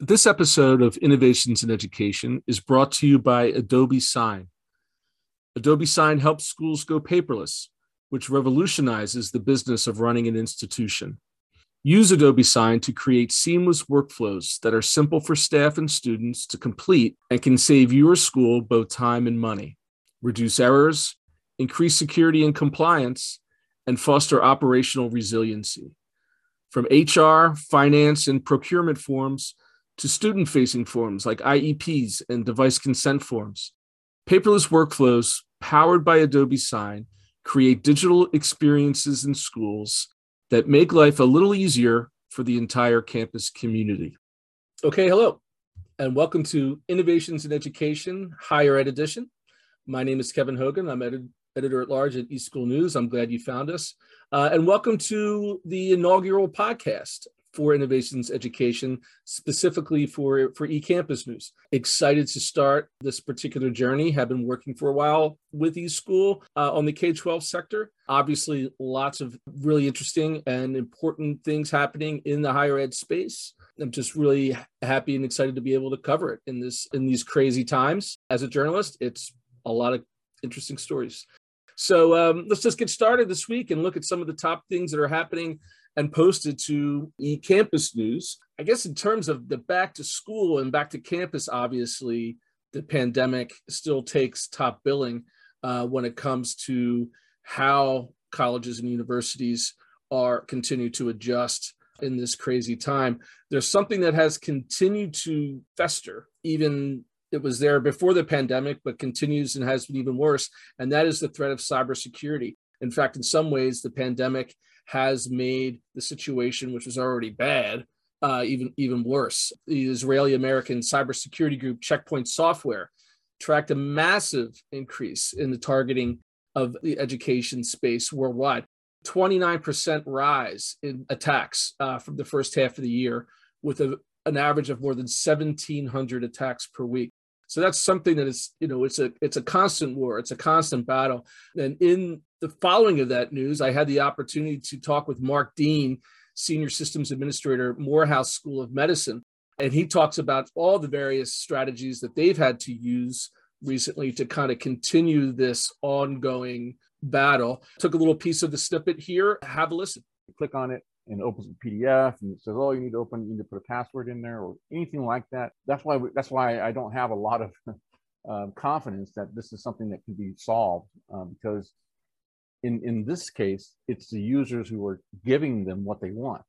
This episode of Innovations in Education is brought to you by Adobe Sign. Adobe Sign helps schools go paperless, which revolutionizes the business of running an institution. Use Adobe Sign to create seamless workflows that are simple for staff and students to complete and can save your school both time and money, reduce errors, increase security and compliance, and foster operational resiliency. From HR, finance, and procurement forms to student facing forms like IEPs and device consent forms, paperless workflows powered by Adobe Sign create digital experiences in schools that make life a little easier for the entire campus community. Okay, hello, and welcome to Innovations in Education Higher Ed Edition. My name is Kevin Hogan. I'm edit- editor at large at eSchool News. I'm glad you found us. Uh, and welcome to the inaugural podcast for Innovations Education, specifically for, for eCampus News. Excited to start this particular journey. Have been working for a while with eSchool uh, on the K 12 sector. Obviously, lots of really interesting and important things happening in the higher ed space. I'm just really happy and excited to be able to cover it in this in these crazy times. As a journalist, it's a lot of interesting stories. So um, let's just get started this week and look at some of the top things that are happening and posted to eCampus News. I guess in terms of the back to school and back to campus, obviously the pandemic still takes top billing uh, when it comes to how colleges and universities are continue to adjust in this crazy time. There's something that has continued to fester even it was there before the pandemic, but continues and has been even worse. And that is the threat of cybersecurity. In fact, in some ways, the pandemic has made the situation, which was already bad, uh, even even worse. The Israeli American cybersecurity group Check Point Software tracked a massive increase in the targeting of the education space worldwide. 29% rise in attacks uh, from the first half of the year, with a, an average of more than 1,700 attacks per week. So that's something that is, you know, it's a it's a constant war, it's a constant battle. And in the following of that news, I had the opportunity to talk with Mark Dean, senior systems administrator, Morehouse School of Medicine, and he talks about all the various strategies that they've had to use recently to kind of continue this ongoing battle. Took a little piece of the snippet here. Have a listen. Click on it, and it opens a PDF and it says, "Oh, you need to open, you need to put a password in there or anything like that." That's why we, that's why I don't have a lot of uh, confidence that this is something that can be solved uh, because in in this case, it's the users who are giving them what they want.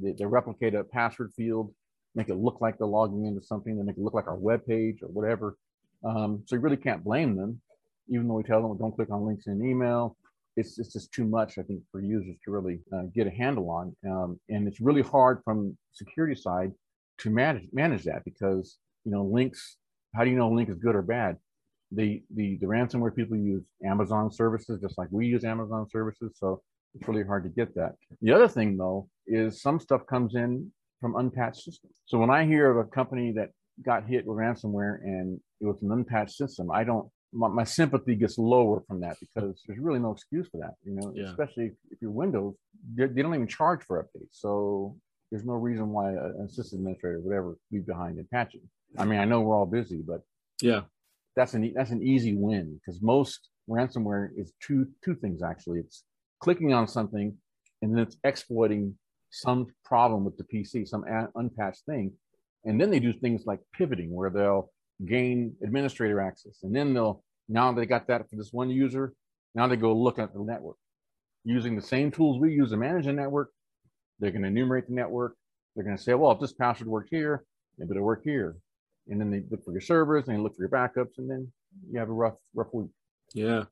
They, they replicate a password field, make it look like they're logging into something, they make it look like our web page or whatever. Um, so you really can't blame them, even though we tell them don't click on links in email it's, it's just too much, I think, for users to really uh, get a handle on. Um, and it's really hard from security side to manage manage that because you know links. How do you know a link is good or bad? The the the ransomware people use Amazon services just like we use Amazon services, so it's really hard to get that. The other thing though is some stuff comes in from unpatched systems. So when I hear of a company that got hit with ransomware and it was an unpatched system, I don't my, my, sympathy gets lower from that because there's really no excuse for that. You know, yeah. especially if, if you're Windows, they, they, don't even charge for updates. So there's no reason why an assistant administrator would ever be behind in patching. I mean, I know we're all busy, but yeah, that's an that's an easy win because most ransomware is two two things actually. It's clicking on something and then it's exploiting some problem with the PC, some unpatched thing, and then they do things like pivoting where they'll gain administrator access. And then they'll, now they got that for this one user, now they go look at the network. Using the same tools we use to manage the network, they're going to enumerate the network. They're going to say, well, if this password worked here, maybe it'll work here. And then they look for your servers and they look for your backups, and then you have a rough, rough week. Yeah.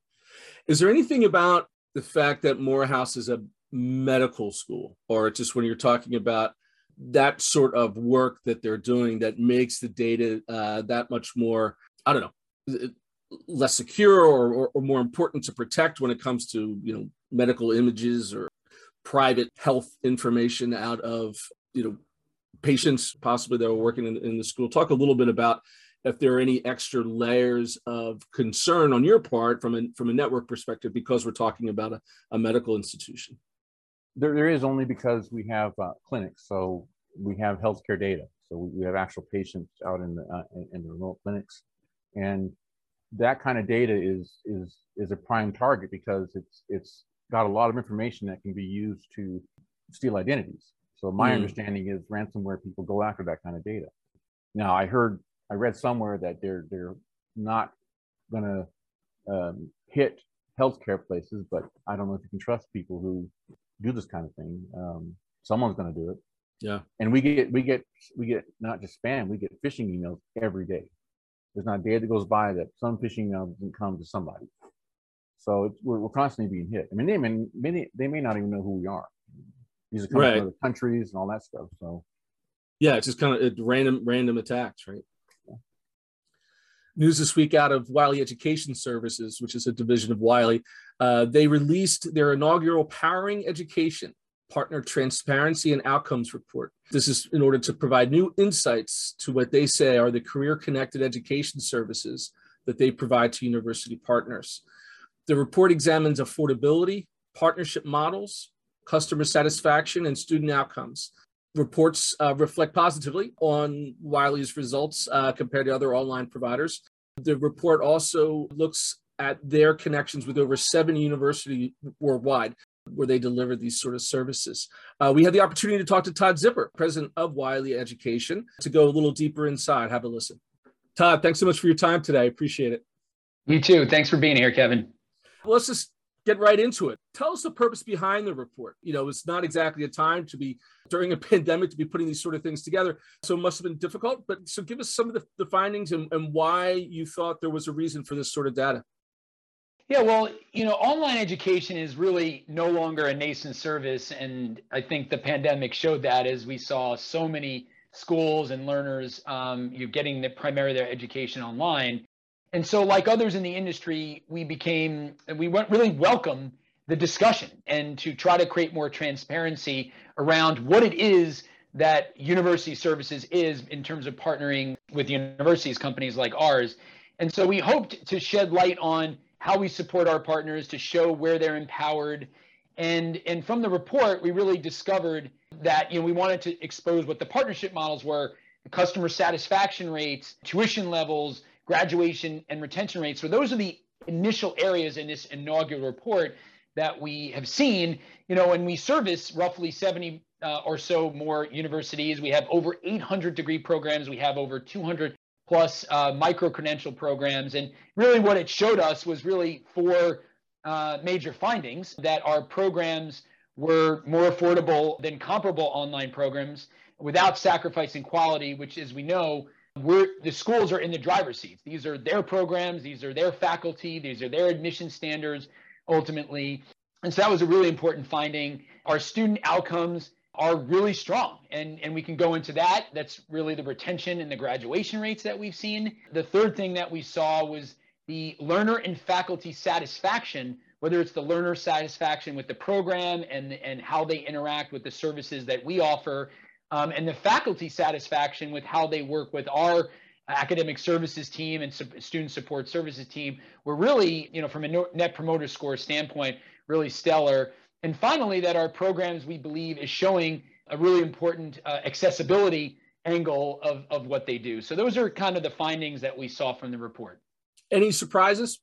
Is there anything about the fact that Morehouse is a medical school, or just when you're talking about that sort of work that they're doing that makes the data uh, that much more i don't know less secure or, or, or, more important to protect when it comes to you know medical images or private health information out of you know patients possibly that are working in, in the school talk a little bit about if there are any extra layers of concern on your part from a from a network perspective because we're talking about a, a medical institution there, there is only because we have uh, clinics, so we have healthcare data. So we, have actual patients out in the uh, in the remote clinics, and that kind of data is is is a prime target because it's it's got a lot of information that can be used to steal identities. So my mm. understanding is ransomware people go after that kind of data. Now I heard I read somewhere that they're they're not going to um, hit healthcare places, but I don't know if you can trust people who do this kind of thing. Um, someone's going to do it. Yeah. And we get we get we get not just spam, we get phishing emails every day. There's not a day that goes by that some phishing email doesn't come to somebody. So we're, we're constantly being hit. I mean, they may, many, they may not even know who we are. These are coming right. from other countries and all that stuff. So, yeah, it's just kind of random, random attacks, right? Yeah. News this week out of Wiley Education Services, which is a division of Wiley. Uh, they released their inaugural Powering Education Partner Transparency and Outcomes Report. This is in order to provide new insights to what they say are the career connected education services that they provide to university partners. The report examines affordability, partnership models, customer satisfaction, and student outcomes. Reports uh, reflect positively on Wiley's results uh, compared to other online providers. The report also looks at their connections with over seven universities worldwide where they deliver these sort of services. Uh, we had the opportunity to talk to Todd Zipper, president of Wiley Education, to go a little deeper inside. Have a listen. Todd, thanks so much for your time today. I appreciate it. You too. Thanks for being here, Kevin. Let's just get right into it. Tell us the purpose behind the report. You know, it's not exactly a time to be during a pandemic to be putting these sort of things together. So it must have been difficult. But so give us some of the, the findings and, and why you thought there was a reason for this sort of data. Yeah, well, you know, online education is really no longer a nascent service. And I think the pandemic showed that as we saw so many schools and learners um, you getting the primary their education online. And so, like others in the industry, we became, we really welcome the discussion and to try to create more transparency around what it is that university services is in terms of partnering with universities, companies like ours. And so we hoped to shed light on how we support our partners to show where they're empowered. And, and from the report, we really discovered that you know we wanted to expose what the partnership models were, customer satisfaction rates, tuition levels, graduation and retention rates. So those are the initial areas in this inaugural report that we have seen. You know, when we service roughly 70 uh, or so more universities, we have over 800 degree programs. We have over 200 plus uh, micro credential programs. And really, what it showed us was really four uh, major findings that our programs were more affordable than comparable online programs without sacrificing quality, which, as we know, we're the schools are in the driver's seats. These are their programs, these are their faculty, these are their admission standards ultimately. And so that was a really important finding. Our student outcomes are really strong. And, and we can go into that. That's really the retention and the graduation rates that we've seen. The third thing that we saw was the learner and faculty satisfaction, whether it's the learner satisfaction with the program and, and how they interact with the services that we offer, um, and the faculty satisfaction with how they work with our academic services team and su- student support services team were really, you know, from a net promoter score standpoint, really stellar. And finally, that our programs, we believe, is showing a really important uh, accessibility angle of, of what they do. So those are kind of the findings that we saw from the report. Any surprises?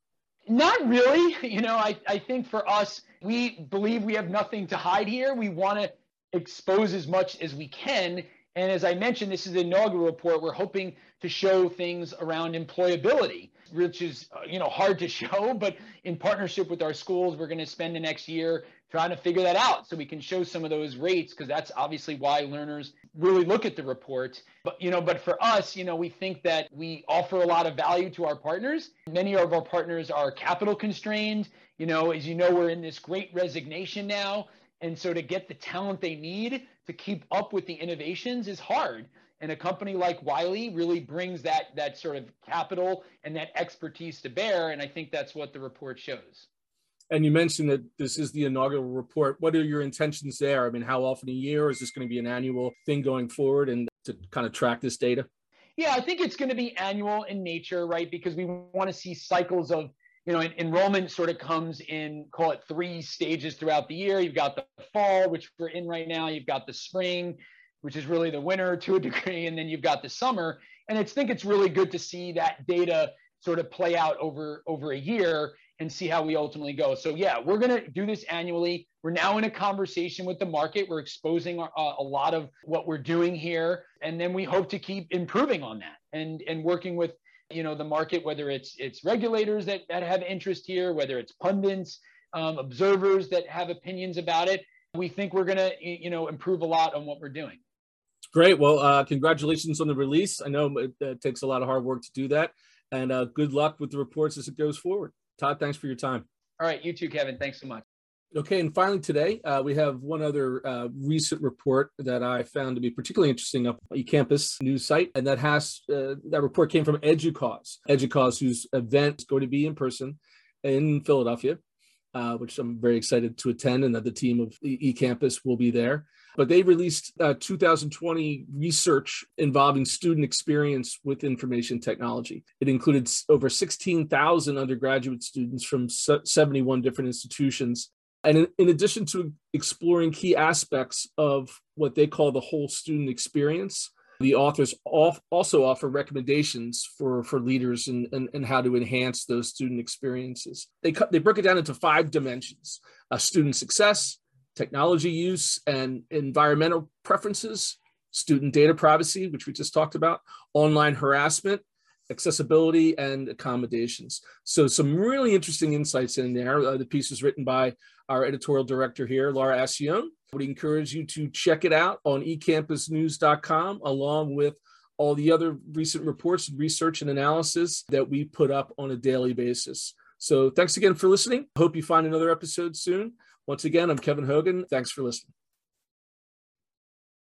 Not really. You know, I, I think for us, we believe we have nothing to hide here. We want to expose as much as we can. And as I mentioned, this is the inaugural report. We're hoping to show things around employability, which is uh, you know hard to show, but in partnership with our schools, we're going to spend the next year trying to figure that out so we can show some of those rates because that's obviously why learners really look at the report. But you know, but for us, you know, we think that we offer a lot of value to our partners. Many of our partners are capital constrained. You know, as you know, we're in this great resignation now. And so to get the talent they need to keep up with the innovations is hard. And a company like Wiley really brings that that sort of capital and that expertise to bear. And I think that's what the report shows. And you mentioned that this is the inaugural report. What are your intentions there? I mean, how often a year? Is this going to be an annual thing going forward and to kind of track this data? Yeah, I think it's going to be annual in nature, right? Because we want to see cycles of you know, enrollment sort of comes in, call it three stages throughout the year. You've got the fall, which we're in right now. You've got the spring, which is really the winter to a degree, and then you've got the summer. And I think it's really good to see that data sort of play out over over a year and see how we ultimately go. So yeah, we're to do this annually. We're now in a conversation with the market. We're exposing our, uh, a lot of what we're doing here, and then we hope to keep improving on that and and working with you know the market, whether it's it's regulators that that have interest here, whether it's pundits, um, observers that have opinions about it. We think we're going to you know improve a lot on what we're doing. Great. Well, uh, congratulations on the release. I know it, it, takes a lot of hard work to do that, and uh, good luck with the reports as it goes forward. Todd, thanks for your time. All right, you too, Kevin. Thanks so much. Okay, and finally today, uh, we have one other uh, recent report that I found to be particularly interesting up eCampus news site, and that has uh, that report came from EDUCAUSE. EDUCAUSE, whose event is going to be in person in Philadelphia, uh, which I'm very excited to attend, and that the team of eCampus will be there. But they released uh, 2020 research involving student experience with information technology. It included over 16,000 undergraduate students from 71 different institutions. And in, in addition to exploring key aspects of what they call the whole student experience, the authors also offer recommendations for, for leaders and, and, and how to enhance those student experiences. They, cut, they broke it down into five dimensions uh, student success, technology use and environmental preferences, student data privacy, which we just talked about, online harassment, accessibility, and accommodations. So some really interesting insights in there. Uh, the piece was written by our editorial director here, Laura Ascione. I would encourage you to check it out on ecampusnews.com along with all the other recent reports, and research, and analysis that we put up on a daily basis. So thanks again for listening. Hope you find another episode soon. Once again, I'm Kevin Hogan. Thanks for listening.